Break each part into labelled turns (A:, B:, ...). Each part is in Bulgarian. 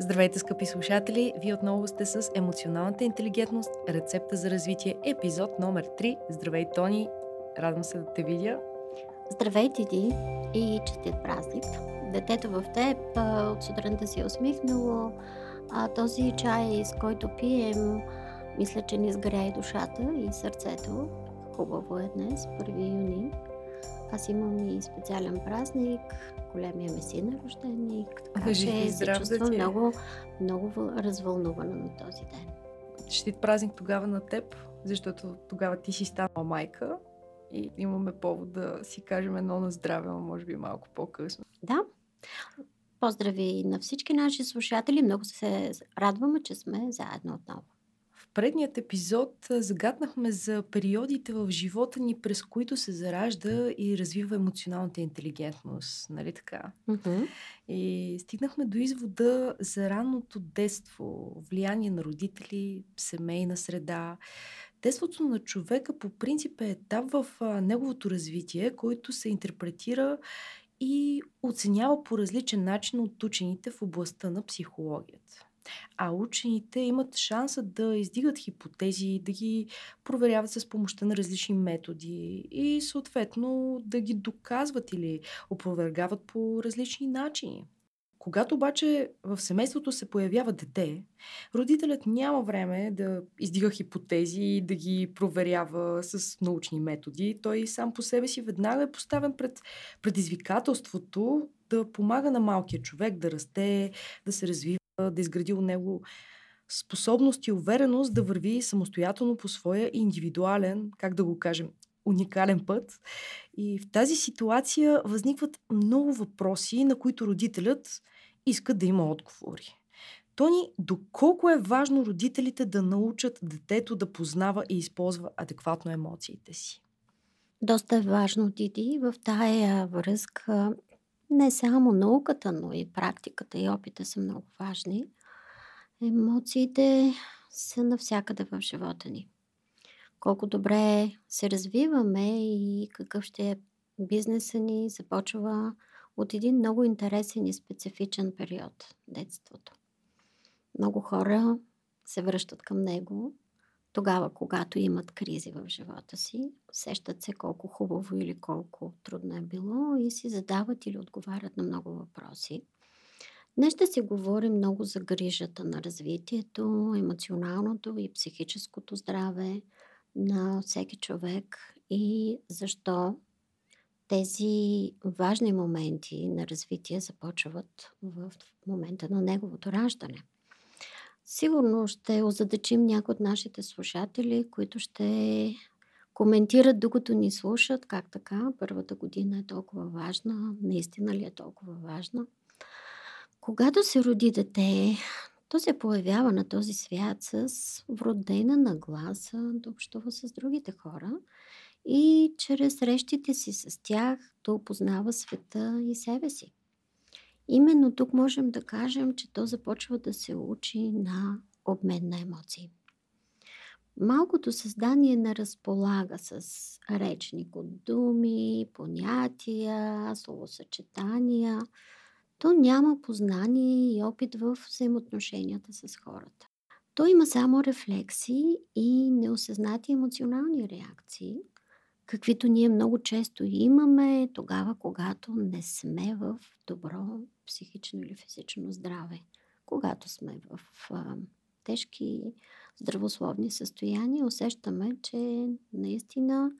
A: Здравейте, скъпи слушатели! Вие отново сте с емоционалната интелигентност, рецепта за развитие, епизод номер 3. Здравей, Тони! Радвам се да те видя.
B: Здравей, Диди! И честит празник! Детето в теб от сутринта си е усмихнало. А този чай, с който пием, мисля, че ни сгря и душата и сърцето. Хубаво е днес, 1 юни. Аз имам и специален празник, големия месина рожденик, така че се чувствам много, много развълнувана на този ден.
A: Щит празник тогава на теб, защото тогава ти си станала майка и имаме повод да си кажем едно на здраве, може би малко по-късно.
B: Да. Поздрави на всички наши слушатели. Много се радваме, че сме заедно отново
A: предният епизод загаднахме за периодите в живота ни, през които се заражда и развива емоционалната интелигентност. Нали така?
B: Mm-hmm.
A: И стигнахме до извода за ранното детство, влияние на родители, семейна среда. Детството на човека по принцип е етап в неговото развитие, който се интерпретира и оценява по различен начин от учените в областта на психологията. А учените имат шанса да издигат хипотези, да ги проверяват с помощта на различни методи и съответно да ги доказват или опровергават по различни начини. Когато обаче в семейството се появява дете, родителят няма време да издига хипотези и да ги проверява с научни методи. Той сам по себе си веднага е поставен пред предизвикателството да помага на малкия човек да расте, да се развива да изгради от него способност и увереност да върви самостоятелно по своя индивидуален, как да го кажем, уникален път. И в тази ситуация възникват много въпроси, на които родителят иска да има отговори. Тони, доколко е важно родителите да научат детето да познава и използва адекватно емоциите си?
B: Доста е важно, Диди. В тая връзка не само науката, но и практиката и опита са много важни. Емоциите са навсякъде в живота ни. Колко добре се развиваме и какъв ще е бизнеса ни, започва от един много интересен и специфичен период детството. Много хора се връщат към него тогава, когато имат кризи в живота си, сещат се колко хубаво или колко трудно е било и си задават или отговарят на много въпроси. Днес ще си говорим много за грижата на развитието, емоционалното и психическото здраве на всеки човек и защо тези важни моменти на развитие започват в момента на неговото раждане. Сигурно ще озадачим някои от нашите слушатели, които ще коментират докато ни слушат как така първата година е толкова важна, наистина ли е толкова важна. Когато се роди дете, то се появява на този свят с вродена нагласа да общува с другите хора и чрез срещите си с тях да опознава света и себе си. Именно тук можем да кажем, че то започва да се учи на обмен на емоции. Малкото създание не разполага с речник от думи, понятия, словосъчетания. То няма познание и опит в взаимоотношенията с хората. То има само рефлексии и неосъзнати емоционални реакции, каквито ние много често имаме тогава, когато не сме в добро психично или физично здраве. Когато сме в а, тежки здравословни състояния, усещаме, че наистина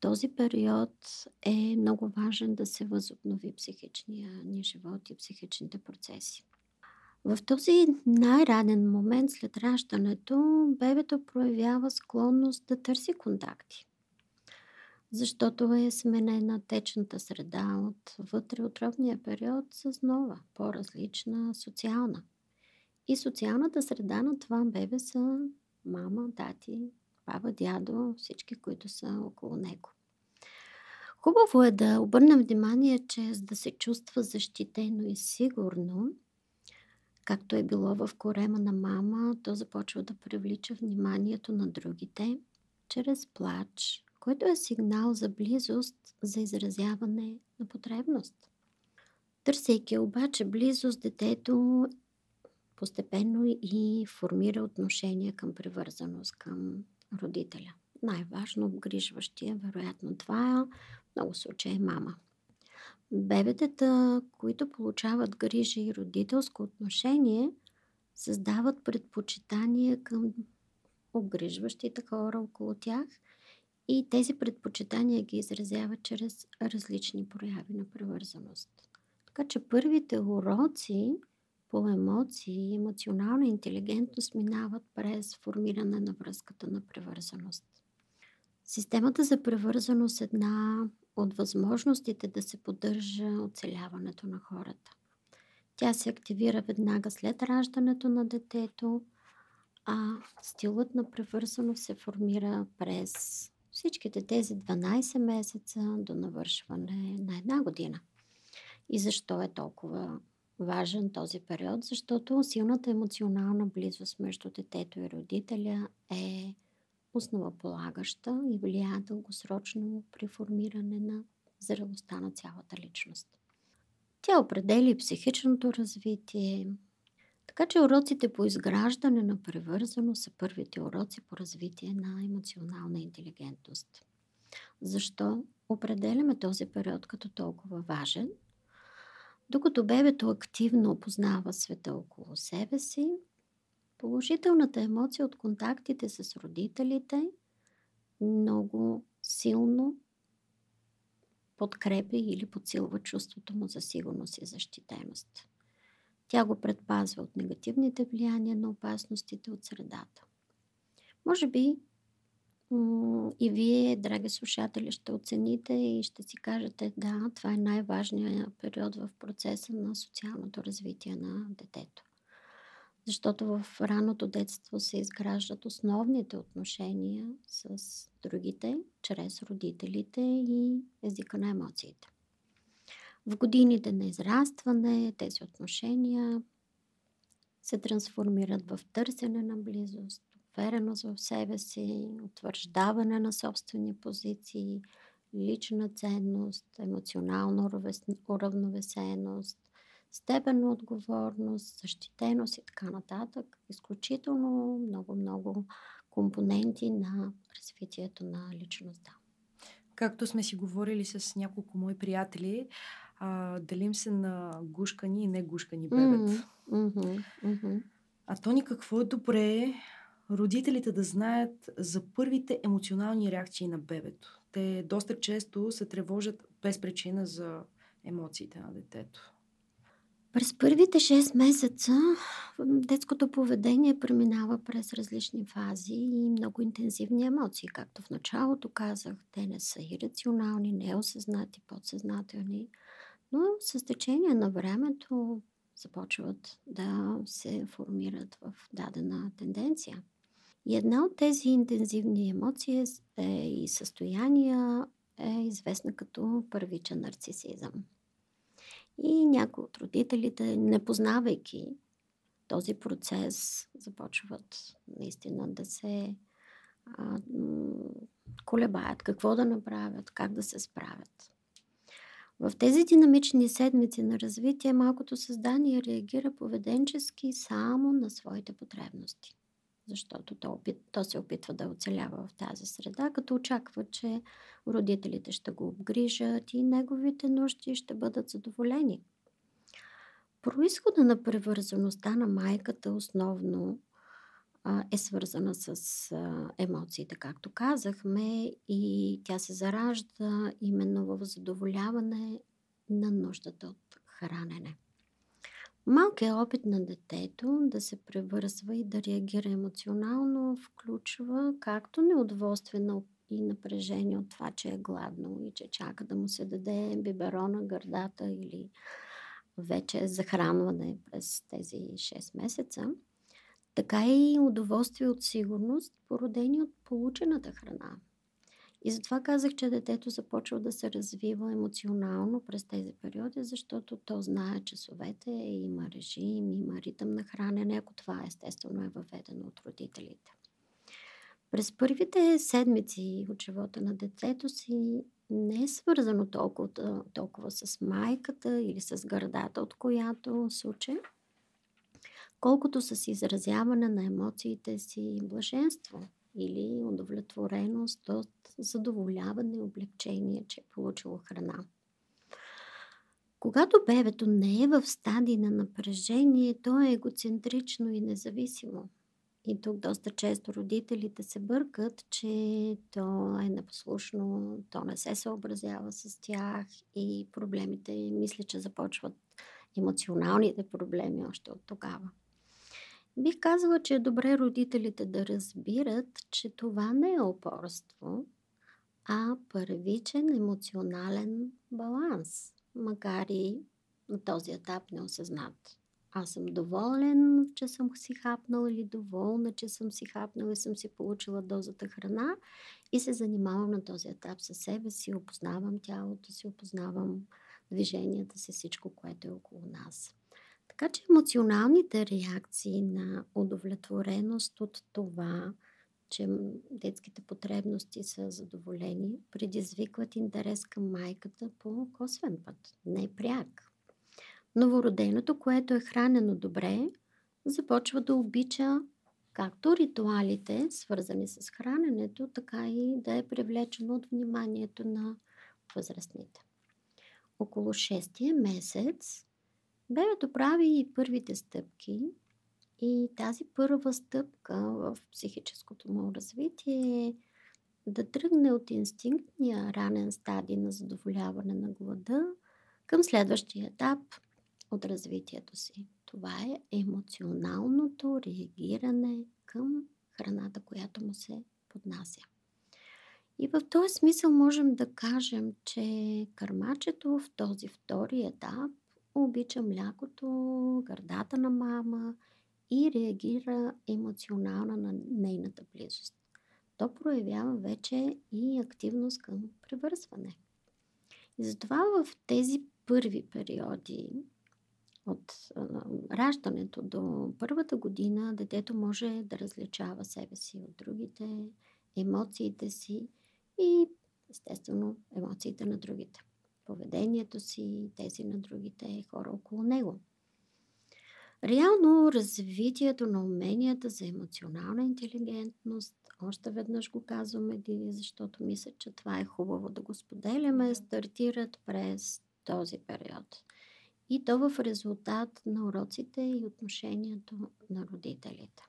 B: този период е много важен да се възобнови психичния ни живот и психичните процеси. В този най-ранен момент след раждането, бебето проявява склонност да търси контакти защото е сменена течната среда от вътре отровния период с нова, по-различна социална. И социалната среда на това бебе са мама, тати, баба, дядо, всички, които са около него. Хубаво е да обърнем внимание, че за да се чувства защитено и сигурно, както е било в корема на мама, то започва да привлича вниманието на другите чрез плач, който е сигнал за близост, за изразяване на потребност. Търсейки обаче близост, детето постепенно и формира отношение към привързаност към родителя. Най-важно обгрижващия, вероятно това е много случаи мама. Бебетата, които получават грижа и родителско отношение, създават предпочитания към обгрижващите хора около тях и тези предпочитания ги изразяват чрез различни прояви на привързаност. Така че първите уроци по емоции и емоционална интелигентност минават през формиране на връзката на привързаност. Системата за привързаност е една от възможностите да се поддържа оцеляването на хората. Тя се активира веднага след раждането на детето, а стилът на привързаност се формира през всичките тези 12 месеца до навършване на една година. И защо е толкова важен този период? Защото силната емоционална близост между детето и родителя е основополагаща и влияе дългосрочно при формиране на зрелостта на цялата личност. Тя определи психичното развитие, така че уроците по изграждане на превързано са първите уроци по развитие на емоционална интелигентност. Защо определяме този период като толкова важен? Докато бебето активно опознава света около себе си, Положителната емоция от контактите с родителите много силно подкрепя или подсилва чувството му за сигурност и защитеност. Тя го предпазва от негативните влияния на опасностите от средата. Може би и вие, драги слушатели, ще оцените и ще си кажете, да, това е най-важният период в процеса на социалното развитие на детето защото в раното детство се изграждат основните отношения с другите, чрез родителите и езика на емоциите. В годините на израстване тези отношения се трансформират в търсене на близост, увереност в себе си, утвърждаване на собствени позиции, лична ценност, емоционална уравновесеност, степен на отговорност, защитеност и така нататък. Изключително много-много компоненти на развитието на личността.
A: Както сме си говорили с няколко мои приятели, а, делим се на гушкани и негушкани бебет.
B: Mm-hmm, mm-hmm.
A: А то ни какво е добре родителите да знаят за първите емоционални реакции на бебето. Те доста често се тревожат без причина за емоциите на детето.
B: През първите 6 месеца детското поведение преминава през различни фази и много интензивни емоции. Както в началото казах, те не са ирационални, неосъзнати, подсъзнателни, но с течение на времето започват да се формират в дадена тенденция. И една от тези интензивни емоции е и състояния е известна като първичен нарцисизъм. И някои от родителите, не познавайки този процес, започват наистина да се а, колебаят какво да направят, как да се справят. В тези динамични седмици на развитие малкото създание реагира поведенчески само на своите потребности защото то, опит, то се опитва да оцелява в тази среда, като очаква, че родителите ще го обгрижат и неговите нужди ще бъдат задоволени. Происхода на превързаността на майката основно е свързана с емоциите, както казахме, и тя се заражда именно в задоволяване на нуждата от хранене. Малкият опит на детето да се превързва и да реагира емоционално включва както неудоволствие и напрежение от това, че е гладно и че чака да му се даде биберона, гърдата или вече е захранване през тези 6 месеца, така и удоволствие от сигурност, породени от получената храна. И затова казах, че детето започва да се развива емоционално през тези периоди, защото то знае часовете, има режим, има ритъм на хранене, ако това естествено е въведено от родителите. През първите седмици от живота на детето си не е свързано толкова, толкова с майката или с гърдата, от която случай, колкото с изразяване на емоциите си блаженство или удовлетвореност от задоволяване и облегчение, че е получило храна. Когато бебето не е в стадии на напрежение, то е егоцентрично и независимо. И тук доста често родителите се бъркат, че то е непослушно, то не се съобразява с тях и проблемите, мисля, че започват емоционалните проблеми още от тогава. Бих казала, че е добре родителите да разбират, че това не е опорство, а първичен емоционален баланс, макар и на този етап неосъзнат. Аз съм доволен, че съм си хапнал или доволна, че съм си хапнал и съм си получила дозата храна и се занимавам на този етап със себе си, опознавам тялото си, опознавам движенията си, всичко, което е около нас. Така че емоционалните реакции на удовлетвореност от това, че детските потребности са задоволени, предизвикват интерес към майката по косвен път, не пряк. Новороденото, което е хранено добре, започва да обича както ритуалите, свързани с храненето, така и да е привлечено от вниманието на възрастните. Около 6 месец бебето прави първите стъпки и тази първа стъпка в психическото му развитие е да тръгне от инстинктния ранен стадий на задоволяване на глада към следващия етап от развитието си. Това е емоционалното реагиране към храната, която му се поднася. И в този смисъл можем да кажем, че кърмачето в този втори етап обича млякото, гърдата на мама и реагира емоционално на нейната близост. То проявява вече и активност към превързване. И затова в тези първи периоди от раждането до първата година детето може да различава себе си от другите, емоциите си и естествено емоциите на другите. Поведението си, тези на другите хора около него. Реално развитието на уменията за емоционална интелигентност, още веднъж го казваме, защото мисля, че това е хубаво да го споделяме, стартират през този период – и то в резултат на уроците и отношението на родителите.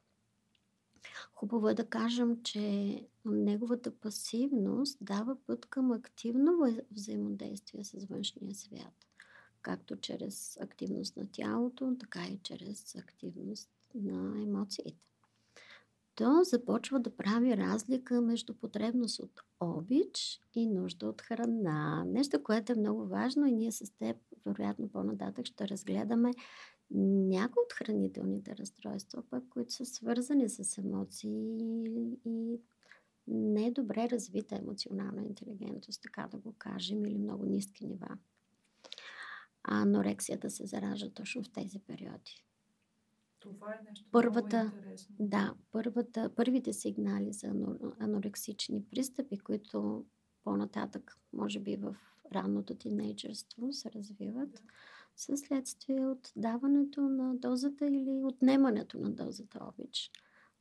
B: Хубаво е да кажем, че неговата пасивност дава път към активно взаимодействие с външния свят, както чрез активност на тялото, така и чрез активност на емоциите то започва да прави разлика между потребност от обич и нужда от храна. Нещо, което е много важно и ние с теб, вероятно по-нататък, ще разгледаме някои от хранителните разстройства, пък, които са свързани с емоции и недобре развита емоционална интелигентност, така да го кажем, или много ниски нива. А анорексията се заражда точно в тези периоди.
A: Това е нещо
B: първата,
A: много интересно.
B: Да, първата, първите сигнали за анорексични пристъпи, които по-нататък, може би в ранното тинейджерство се развиват, да. Са следствие от даването на дозата или отнемането на дозата обич.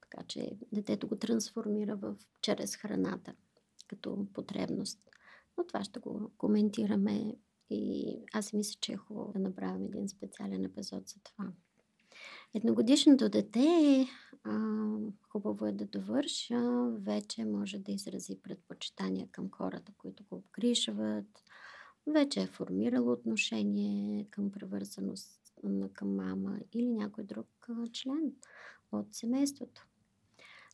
B: Така че детето го трансформира в, чрез храната като потребност. Но това ще го коментираме и аз мисля, че е хубаво да направим един специален епизод за това. Едногодишното дете, а, хубаво е да довърша, вече може да изрази предпочитания към хората, които го обгрижват, вече е формирало отношение към превързаност към мама или някой друг член от семейството.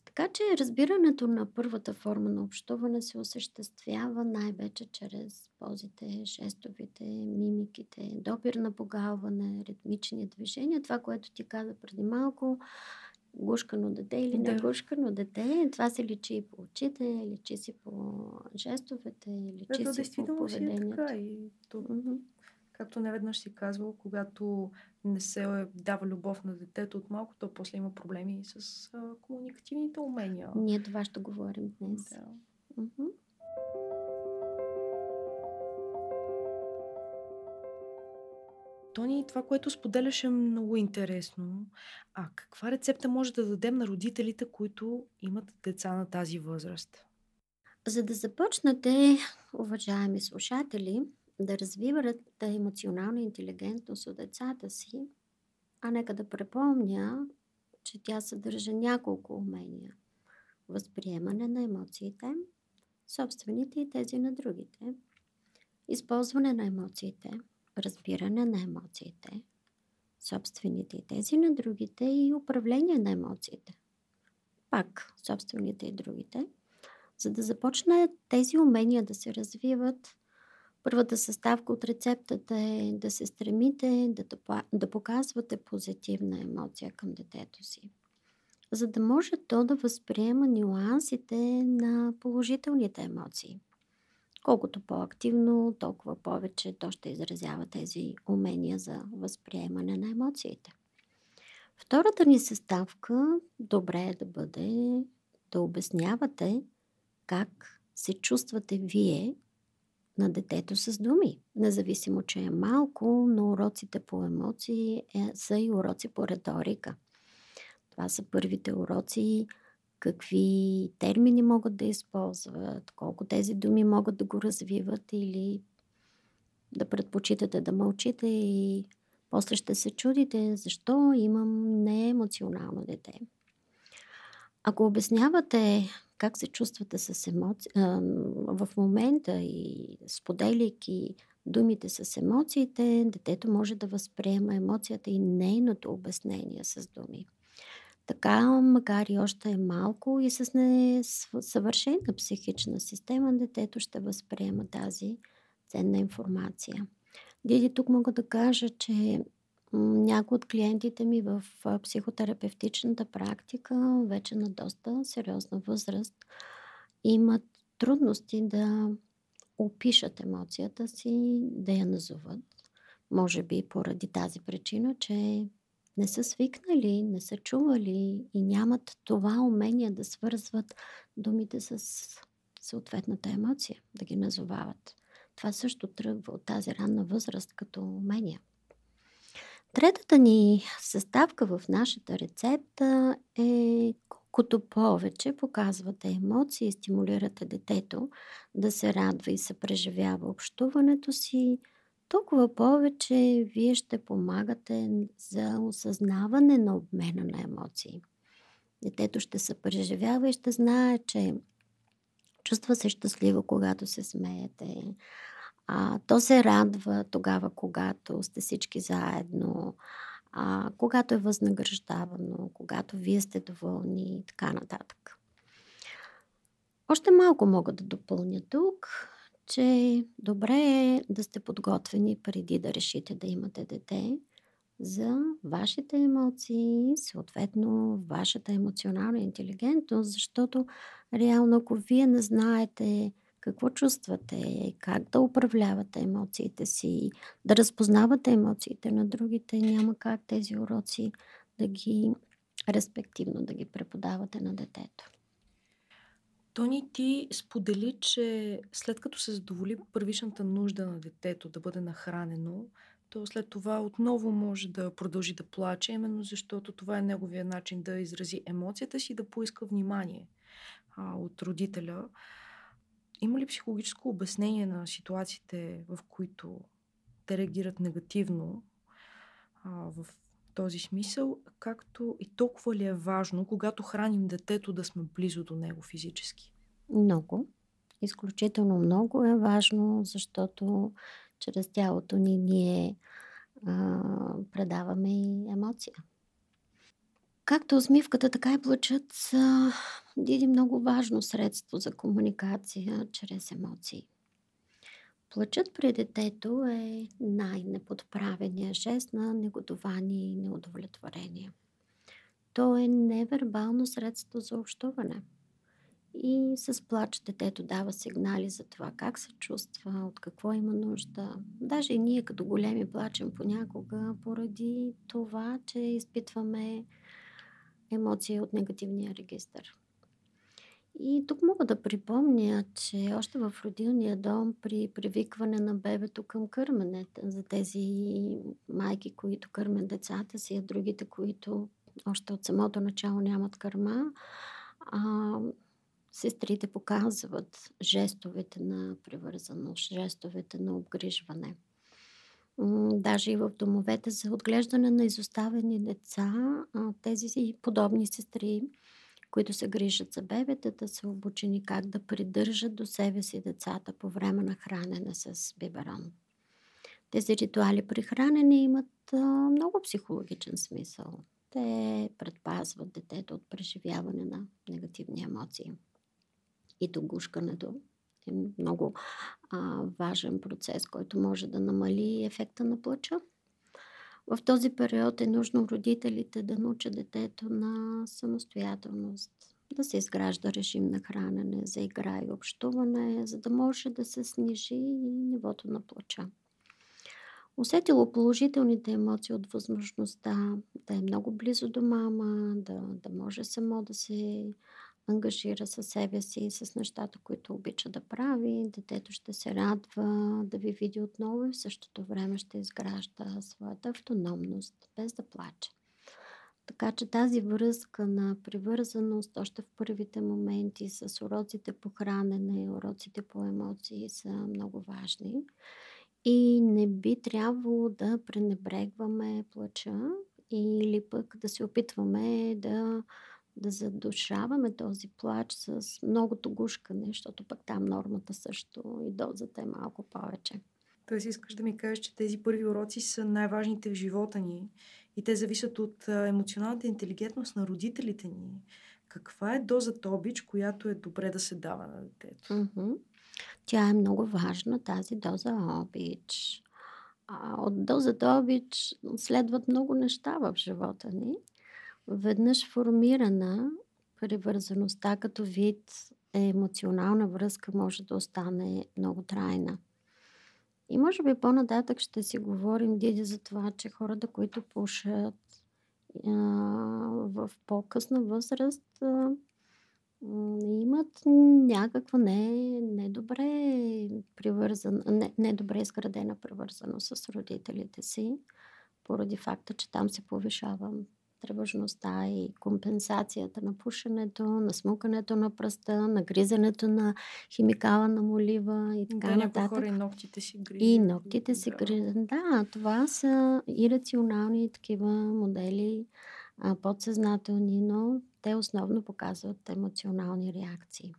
B: Така че разбирането на първата форма на общуване се осъществява най-вече чрез позите, жестовите, мимиките, допир на погалване, ритмични движения. Това, което ти каза преди малко, гушкано дете или да. не гушкано дете, това се личи и по очите, личи си по жестовете, личи
A: да,
B: си по поведението. Си е така и
A: то, mm-hmm. както неведнъж си казвал, когато не се дава любов на детето от малко, то после има проблеми с а, комуникативните умения.
B: Ние това ще говорим днес. Да. Mm-hmm.
A: Тони, това, което споделяш е много интересно. А каква рецепта може да дадем на родителите, които имат деца на тази възраст?
B: За да започнете, уважаеми слушатели, да развивате емоционална интелигентност от децата си, а нека да препомня, че тя съдържа няколко умения. Възприемане на емоциите, собствените и тези на другите, използване на емоциите, разбиране на емоциите, собствените и тези на другите и управление на емоциите. Пак собствените и другите. За да започне тези умения да се развиват, първата съставка от рецептата е да се стремите да, да показвате позитивна емоция към детето си за да може то да възприема нюансите на положителните емоции. Колкото по-активно, толкова повече то ще изразява тези умения за възприемане на емоциите. Втората ни съставка добре е да бъде да обяснявате как се чувствате вие на детето с думи. Независимо, че е малко, но уроците по емоции е, са и уроци по риторика. Това са първите уроци, какви термини могат да използват, колко тези думи могат да го развиват или да предпочитате да мълчите и после ще се чудите защо имам неемоционално дете. Ако обяснявате как се чувствате с емоци... в момента и споделяйки думите с емоциите, детето може да възприема емоцията и нейното обяснение с думи. Така, макар и още е малко и с несъвършена психична система, детето ще възприема тази ценна информация. Диди, тук мога да кажа, че някои от клиентите ми в психотерапевтичната практика, вече на доста сериозна възраст, имат трудности да опишат емоцията си, да я назоват. Може би поради тази причина, че не са свикнали, не са чували и нямат това умение да свързват думите с съответната емоция, да ги назовават. Това също тръгва от тази ранна възраст като умения. Третата ни съставка в нашата рецепта е колкото повече показвате емоции и стимулирате детето да се радва и се преживява общуването си, толкова повече вие ще помагате за осъзнаване на обмена на емоции. Детето ще се преживява и ще знае, че чувства се щастливо, когато се смеете. А, то се радва тогава, когато сте всички заедно, а, когато е възнаграждавано, когато вие сте доволни и така нататък. Още малко мога да допълня тук че добре е да сте подготвени преди да решите да имате дете за вашите емоции, съответно вашата емоционална интелигентност, защото реално ако вие не знаете какво чувствате, как да управлявате емоциите си, да разпознавате емоциите на другите, няма как тези уроци да ги респективно да ги преподавате на детето.
A: Тони, ти сподели, че след като се задоволи първичната нужда на детето да бъде нахранено, то след това отново може да продължи да плаче, именно защото това е неговия начин да изрази емоцията си и да поиска внимание а, от родителя. Има ли психологическо обяснение на ситуациите, в които те реагират негативно а, в този смисъл, както и толкова ли е важно, когато храним детето, да сме близо до него физически?
B: Много. Изключително много е важно, защото чрез тялото ни ние а, предаваме и емоция. Както усмивката, така и плачът са много важно средство за комуникация чрез емоции. Плачът при детето е най-неподправения жест на негодование и неудовлетворение. То е невербално средство за общуване. И с плач детето дава сигнали за това как се чувства, от какво има нужда. Даже и ние като големи плачем понякога поради това, че изпитваме емоции от негативния регистр. И тук мога да припомня, че още в родилния дом при привикване на бебето към кърменето за тези майки, които кърмят децата си, а другите, които още от самото начало нямат кърма, а, сестрите показват жестовете на привързаност, жестовете на обгрижване. Даже и в домовете за отглеждане на изоставени деца, тези подобни сестри които се грижат за бебетата, са обучени как да придържат до себе си децата по време на хранене с биберон. Тези ритуали при хранене имат а, много психологичен смисъл. Те предпазват детето от преживяване на негативни емоции. И догушкането е много а, важен процес, който може да намали ефекта на плача в този период е нужно родителите да научат детето на самостоятелност, да се изгражда режим на хранене, за игра и общуване, за да може да се снижи и нивото на плача. Усетило положителните емоции от възможността да е много близо до мама, да, да може само да се ангажира със себе си и с нещата, които обича да прави. Детето ще се радва да ви види отново и в същото време ще изгражда своята автономност, без да плаче. Така че тази връзка на привързаност още в първите моменти с уроците по хранене, уроците по емоции са много важни. И не би трябвало да пренебрегваме плача или пък да се опитваме да да задушаваме този плач с многото гушкане, защото пък там нормата също и дозата е малко повече.
A: Тоест искаш да ми кажеш, че тези първи уроци са най-важните в живота ни и те зависят от емоционалната интелигентност на родителите ни. Каква е дозата обич, която е добре да се дава на детето?
B: Mm-hmm. Тя е много важна, тази доза обич. А от дозата обич следват много неща в живота ни. Веднъж формирана, привързаността като вид е емоционална връзка може да остане много трайна. И може би по-нататък ще си говорим, Диди, за това, че хората, които пушат а, в по-късна възраст, а, имат някаква не, не добре привързана, не, не добре изградена привързаност с родителите си, поради факта, че там се повишава тревожността и компенсацията на пушенето, на смукането на пръста, на гризането на химикала на молива и така
A: да,
B: нататък.
A: хора и ногтите си гризят.
B: И ногтите си да. гризят. Да, това са ирационални такива модели, а, подсъзнателни, но те основно показват емоционални реакции.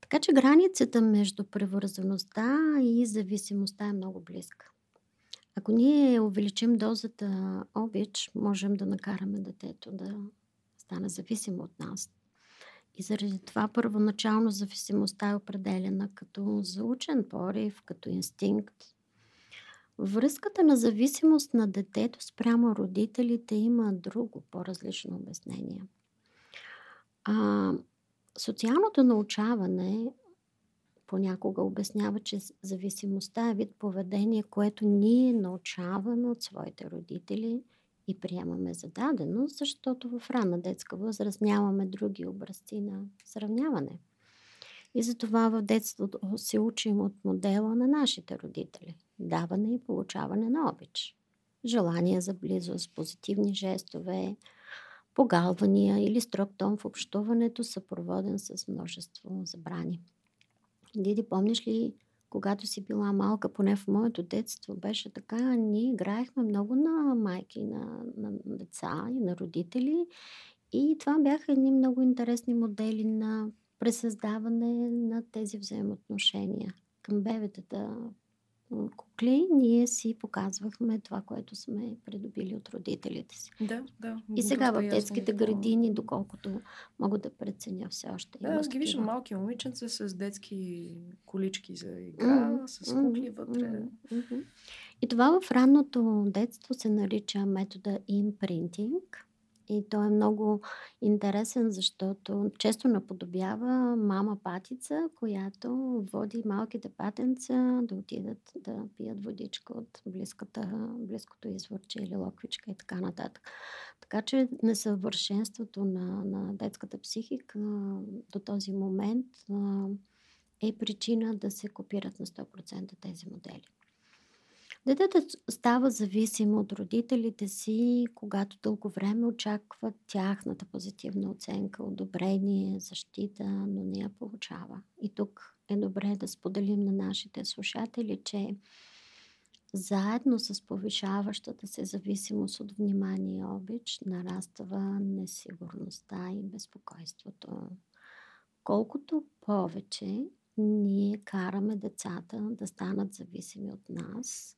B: Така че границата между превързаността и зависимостта е много близка. Ако ние увеличим дозата обич, можем да накараме детето да стане зависимо от нас. И заради това първоначално зависимостта е определена като заучен порив, като инстинкт. Връзката на зависимост на детето спрямо родителите има друго, по-различно обяснение. А, социалното научаване понякога обяснява, че зависимостта е вид поведение, което ние научаваме от своите родители и приемаме за дадено, защото в ранна детска възраст нямаме други образци на сравняване. И затова в детството се учим от модела на нашите родители. Даване и получаване на обич. Желание за близост, позитивни жестове, погалвания или строг тон в общуването, съпроводен с множество забрани. Диди, помниш ли, когато си била малка, поне в моето детство беше така, ние играехме много на майки, на, на деца и на родители. И това бяха едни много интересни модели на пресъздаване на тези взаимоотношения към бебетата, кукли, ние си показвахме това, което сме придобили от родителите си.
A: Да, да.
B: И сега в детските градини, доколкото мога да преценя все още.
A: Да, аз ги виждам малки момиченца с детски колички за игра, mm-hmm. с кукли вътре.
B: И това в ранното детство се нарича метода импринтинг. И той е много интересен, защото често наподобява мама патица, която води малките патенца да отидат да пият водичка от близката, близкото изворче или локвичка и така нататък. Така че несъвършенството на, на детската психика до този момент е причина да се копират на 100% тези модели. Детето става зависимо от родителите си, когато дълго време очаква тяхната позитивна оценка, одобрение, защита, но не я получава. И тук е добре да споделим на нашите слушатели, че заедно с повишаващата се зависимост от внимание и обич, нараства несигурността и безпокойството. Колкото повече ние караме децата да станат зависими от нас,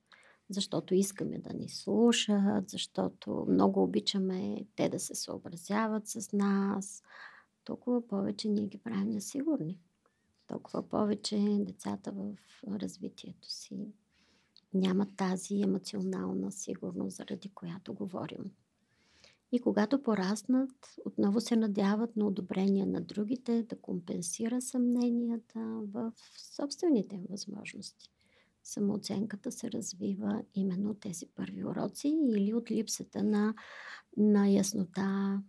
B: защото искаме да ни слушат, защото много обичаме те да се съобразяват с нас, толкова повече ние ги правим несигурни. Толкова повече децата в развитието си нямат тази емоционална сигурност, заради която говорим. И когато пораснат, отново се надяват на одобрение на другите, да компенсира съмненията в собствените им възможности самооценката се развива именно от тези първи уроци или от липсата на, на яснота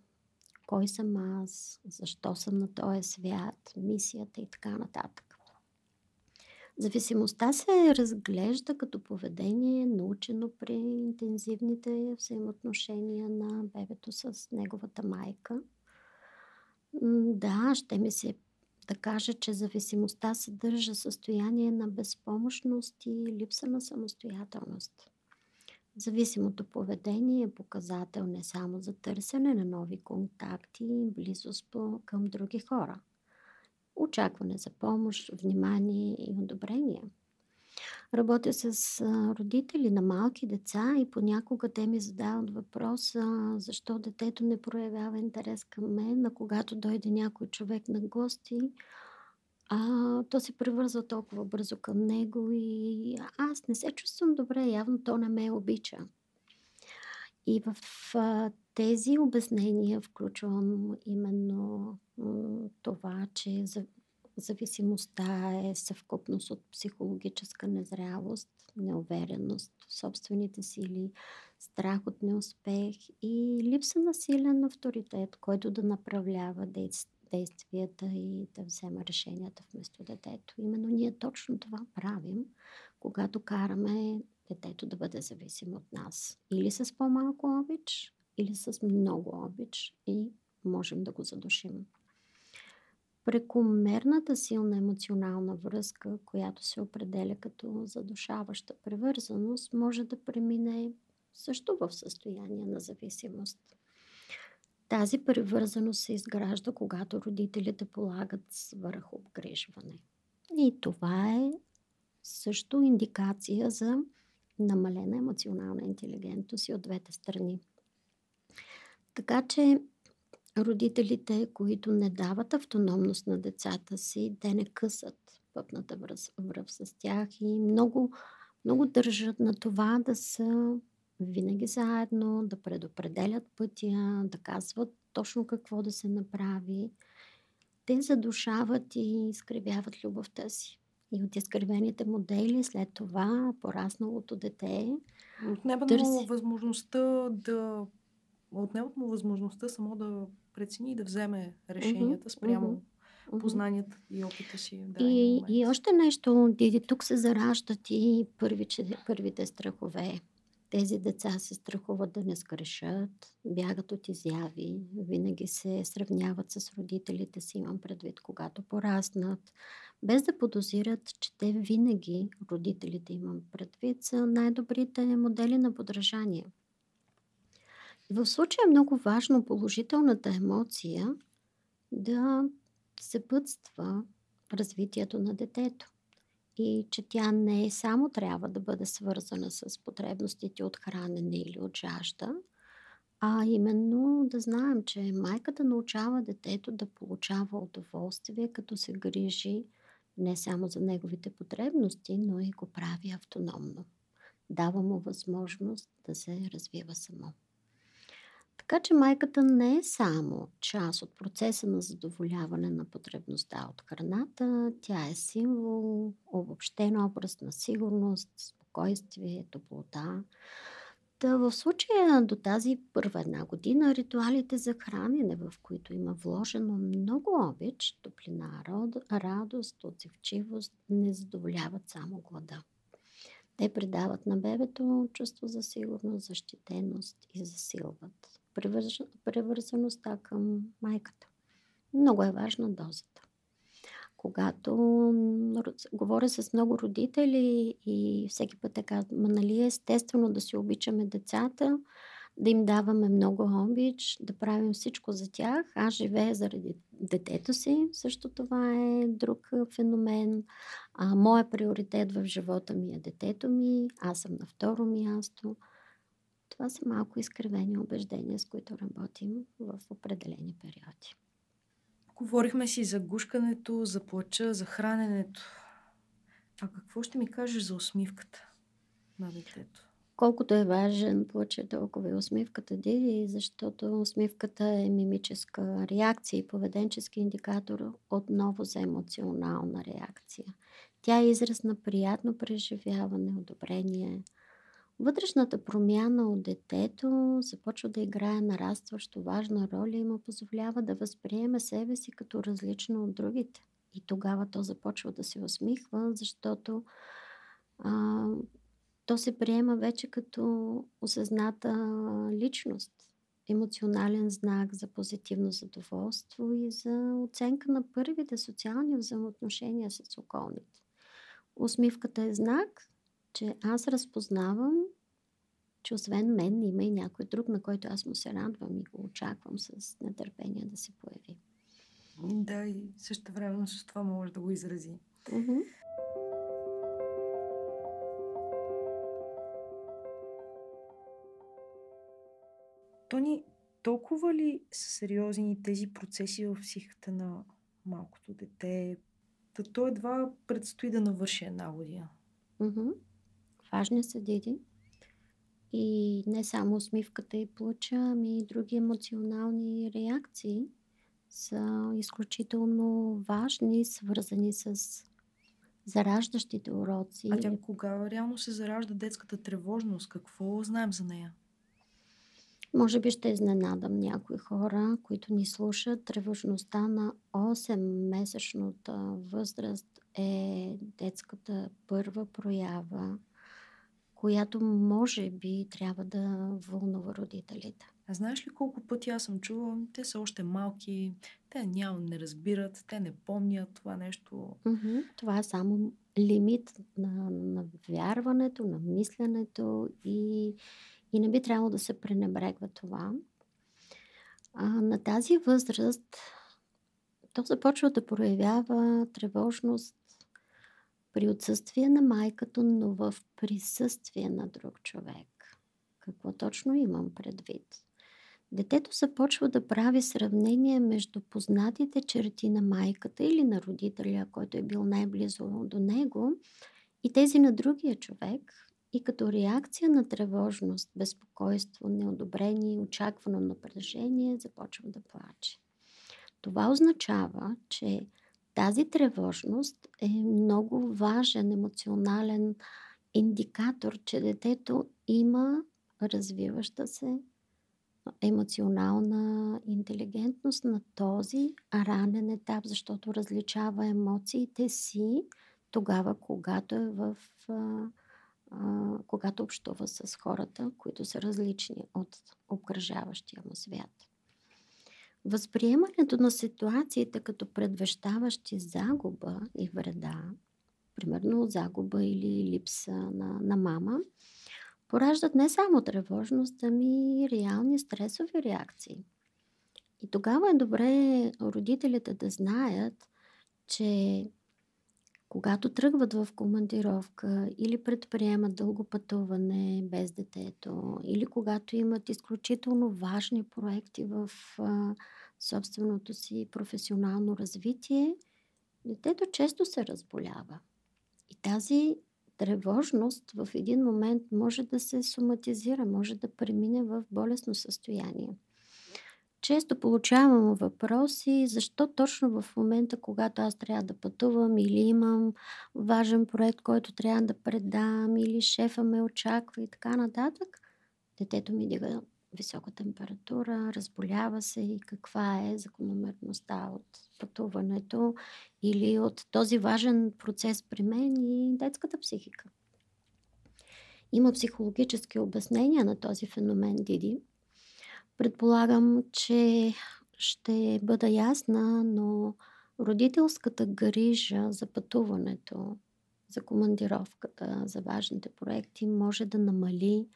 B: кой съм аз, защо съм на този свят, мисията и така нататък. Зависимостта се разглежда като поведение, научено при интензивните взаимоотношения на бебето с неговата майка. Да, ще ми се да кажа, че зависимостта съдържа състояние на безпомощност и липса на самостоятелност. Зависимото поведение е показател не само за търсене на нови контакти и близост към други хора. Очакване за помощ, внимание и одобрение – Работя с родители на малки деца и понякога те ми задават въпроса защо детето не проявява интерес към мен, а когато дойде някой човек на гости, а, то се превързва толкова бързо към него и аз не се чувствам добре, явно то не ме обича. И в а, тези обяснения включвам именно това, че за, Зависимостта е съвкупност от психологическа незрялост, неувереност в собствените сили, страх от неуспех и липса на силен авторитет, който да направлява действията и да взема решенията вместо детето. Именно ние точно това правим, когато караме детето да бъде зависимо от нас. Или с по-малко обич, или с много обич и можем да го задушим. Прекомерната силна емоционална връзка, която се определя като задушаваща превързаност, може да премине също в състояние на зависимост. Тази превързаност се изгражда, когато родителите полагат свърх обгрижване. И това е също индикация за намалена емоционална интелигентност и от двете страни. Така че родителите, които не дават автономност на децата си, те не късат пътната връв с тях и много, много държат на това да са винаги заедно, да предопределят пътя, да казват точно какво да се направи. Те задушават и изкривяват любовта си. И от изкривените модели след това порасналото дете
A: отнемат търси... му възможността да отнемат му възможността само да прецени и да вземе решенията спрямо mm-hmm. познанията и опита си.
B: Да, и, и още нещо, Диди, тук се зараждат и първите, първите страхове. Тези деца се страхуват да не скрешат, бягат от изяви, винаги се сравняват с родителите си, имам предвид, когато пораснат, без да подозират, че те винаги, родителите имам предвид, са най-добрите модели на подражание. В случая е много важно положителната емоция да съпътства развитието на детето. И че тя не само трябва да бъде свързана с потребностите от хранене или от жажда, а именно да знаем, че майката научава детето да получава удоволствие, като се грижи не само за неговите потребности, но и го прави автономно. Дава му възможност да се развива само. Така че майката не е само част от процеса на задоволяване на потребността от храната, тя е символ, обобщен образ на сигурност, спокойствие, топлота. Та в случая до тази първа една година ритуалите за хранене, в които има вложено много обич, топлина, радост, отзивчивост, не задоволяват само глада. Те придават на бебето чувство за сигурност, защитеност и засилват превързаността към майката. Много е важна дозата. Когато говоря с много родители и всеки път така, ма нали е естествено да си обичаме децата, да им даваме много обич, да правим всичко за тях. Аз живея заради детето си. Също това е друг феномен. А, моя приоритет в живота ми е детето ми. Аз съм на второ място. Това са малко изкривени убеждения, с които работим в определени периоди.
A: Говорихме си за гушкането, за плача, за храненето. А какво ще ми кажеш за усмивката на детето?
B: Колкото е важен плача, толкова и усмивката, Диди, защото усмивката е мимическа реакция и поведенчески индикатор отново за емоционална реакция. Тя е израз на приятно преживяване, одобрение, Вътрешната промяна от детето започва да играе нарастващо важна роля и му позволява да възприеме себе си като различно от другите. И тогава то започва да се усмихва, защото а, то се приема вече като осъзната личност, емоционален знак за позитивно задоволство и за оценка на първите социални взаимоотношения с околните. Усмивката е знак, че аз разпознавам, че освен мен има и някой друг, на който аз му се радвам и го очаквам с нетърпение да се появи.
A: Да, и също време с това може да го изрази.
B: Mm-hmm.
A: Тони, толкова ли са сериозни тези процеси в психиката на малкото дете? Та то едва предстои да навърши една година.
B: Mm-hmm. Важни са. И не само усмивката и плача, ами и други емоционални реакции са изключително важни, свързани с зараждащите уроци.
A: А тя кога реално се заражда детската тревожност? Какво знаем за нея?
B: Може би ще изненадам някои хора, които ни слушат. Тревожността на 8-месечната възраст е детската първа проява която може би трябва да вълнува родителите.
A: А знаеш ли колко пъти аз съм чувала, те са още малки, те няма не разбират, те не помнят това нещо.
B: Mm-hmm. Това е само лимит на, на вярването, на мисленето и, и не би трябвало да се пренебрегва това. А, на тази възраст то започва да проявява тревожност при отсъствие на майката, но в присъствие на друг човек. Какво точно имам предвид? Детето започва да прави сравнение между познатите черти на майката или на родителя, който е бил най-близо до него, и тези на другия човек, и като реакция на тревожност, безпокойство, неодобрение и очаквано напрежение започва да плаче. Това означава, че тази тревожност е много важен емоционален индикатор, че детето има развиваща се емоционална интелигентност на този ранен етап, защото различава емоциите си тогава, когато е в а, а, когато общува с хората, които са различни от обкръжаващия му свят. Възприемането на ситуациите като предвещаващи загуба и вреда, примерно загуба или липса на, на мама, пораждат не само тревожност, ами и реални стресови реакции. И тогава е добре родителите да знаят, че когато тръгват в командировка или предприемат дълго пътуване без детето, или когато имат изключително важни проекти в а, собственото си професионално развитие, детето често се разболява. И тази тревожност в един момент може да се соматизира, може да премине в болесно състояние. Често получавам въпроси, защо точно в момента, когато аз трябва да пътувам или имам важен проект, който трябва да предам, или шефа ме очаква и така нататък, детето ми дига висока температура, разболява се и каква е закономерността от пътуването или от този важен процес при мен и детската психика. Има психологически обяснения на този феномен, Диди. Предполагам, че ще бъда ясна, но родителската грижа за пътуването, за командировката, за важните проекти може да намали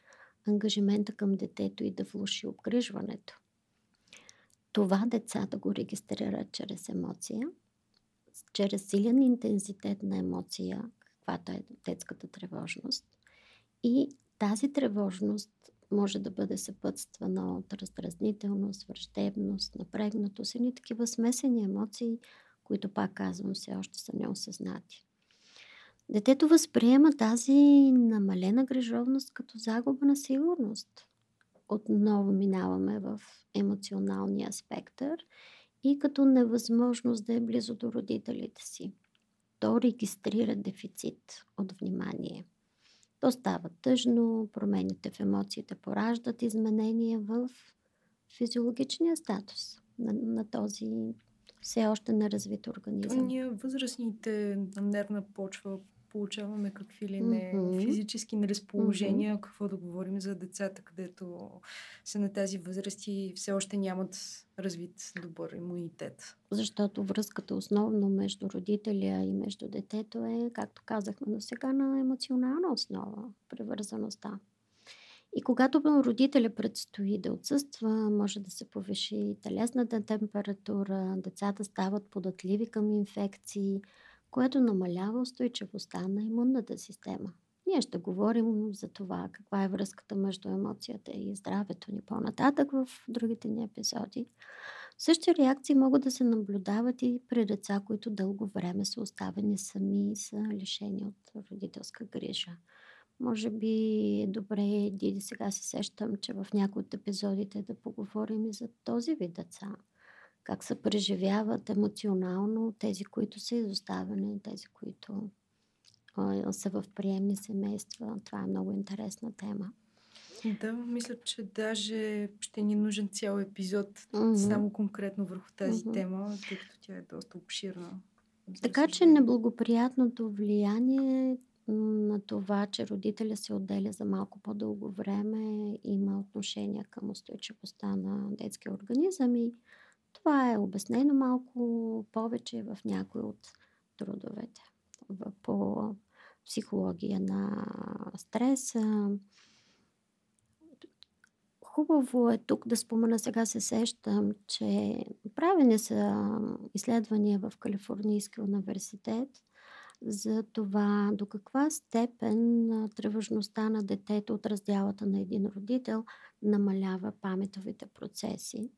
B: ангажимента към детето и да влуши обгрижването. Това децата го регистрират чрез емоция, чрез силен интензитет на емоция, каквато е детската тревожност. И тази тревожност може да бъде съпътствана от раздразнителност, враждебност, напрегнатост, едни такива смесени емоции, които пак казвам, все още са неосъзнати. Детето възприема тази намалена грижовност като загуба на сигурност. Отново минаваме в емоционалния спектър и като невъзможност да е близо до родителите си. То регистрира дефицит от внимание. То става тъжно, промените в емоциите пораждат изменения в физиологичния статус на, на този все още неразвит организъм.
A: Ние възрастните на нервна почва получаваме какви ли не mm-hmm. физически неразположения, mm-hmm. какво да говорим за децата, където са на тази възраст и все още нямат развит добър имунитет.
B: Защото връзката основно между родителя и между детето е, както казахме до сега, на емоционална основа, привързаността. И когато родителя предстои да отсъства, може да се повиши телесната температура, децата стават податливи към инфекции, което намалява устойчивостта на имунната система. Ние ще говорим за това каква е връзката между емоцията и здравето ни по-нататък в другите ни епизоди. Същи реакции могат да се наблюдават и при деца, които дълго време са оставени сами и са лишени от родителска грижа. Може би е добре, Диди, сега се сещам, че в някои от епизодите да поговорим и за този вид деца – как се преживяват емоционално тези, които са изоставени, тези, които а, са в приемни семейства. Това е много интересна тема.
A: Да, мисля, че даже ще ни е нужен цял епизод mm-hmm. само конкретно върху тази mm-hmm. тема, тъй като тя е доста обширна.
B: Така че неблагоприятното влияние на това, че родителя се отделя за малко по-дълго време, има отношение към устойчивостта на детския организъм и това е обяснено малко повече в някои от трудовете по психология на стреса. Хубаво е тук да спомена, сега се сещам, че правени са изследвания в Калифорнийския университет за това до каква степен тревожността на детето от разделата на един родител намалява паметовите процеси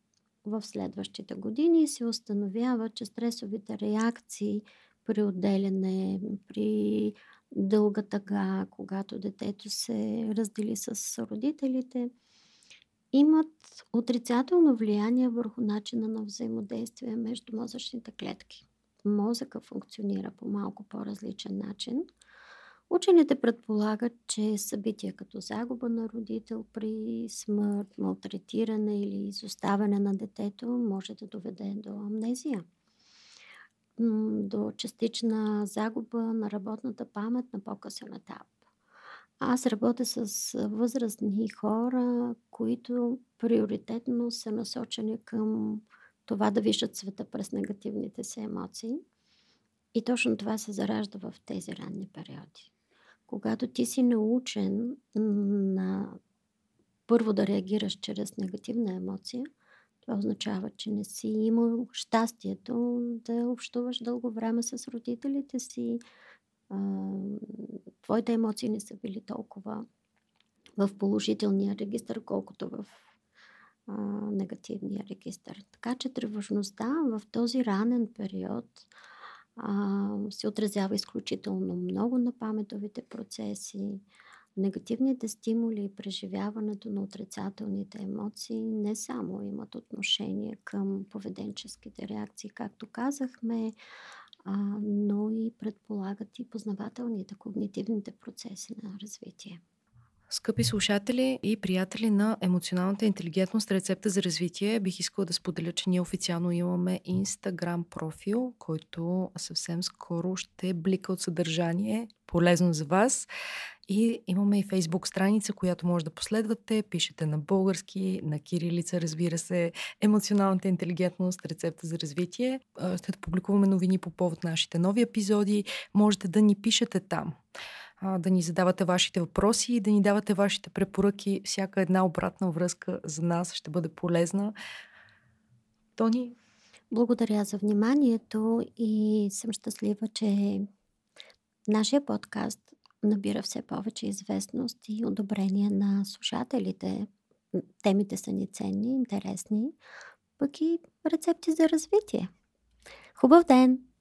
B: в следващите години се установява, че стресовите реакции при отделяне, при дълга тъга, когато детето се раздели с родителите, имат отрицателно влияние върху начина на взаимодействие между мозъчните клетки. Мозъка функционира по малко по-различен начин – Учените предполагат, че събития като загуба на родител при смърт, малтретиране или изоставяне на детето може да доведе до амнезия, до частична загуба на работната памет на по-късен етап. Аз работя с възрастни хора, които приоритетно са насочени към това да виждат света през негативните си емоции. И точно това се заражда в тези ранни периоди. Когато ти си научен на първо да реагираш чрез негативна емоция, това означава, че не си имал щастието да общуваш дълго време с родителите си. твоите емоции не са били толкова в положителния регистр, колкото в негативния регистр. Така че тревожността в този ранен период а, се отразява изключително много на паметовите процеси, негативните стимули и преживяването на отрицателните емоции не само имат отношение към поведенческите реакции, както казахме, а, но и предполагат и познавателните, когнитивните процеси на развитие.
A: Скъпи слушатели и приятели на емоционалната интелигентност, рецепта за развитие, бих искала да споделя, че ние официално имаме Инстаграм профил, който съвсем скоро ще блика от съдържание, полезно за вас. И имаме и фейсбук страница, която може да последвате. Пишете на български, на кирилица, разбира се, емоционалната интелигентност, рецепта за развитие. Ще публикуваме новини по повод нашите нови епизоди. Можете да ни пишете там да ни задавате вашите въпроси и да ни давате вашите препоръки. Всяка една обратна връзка за нас ще бъде полезна. Тони?
B: Благодаря за вниманието и съм щастлива, че нашия подкаст набира все повече известност и одобрение на слушателите. Темите са ни ценни, интересни, пък и рецепти за развитие. Хубав ден!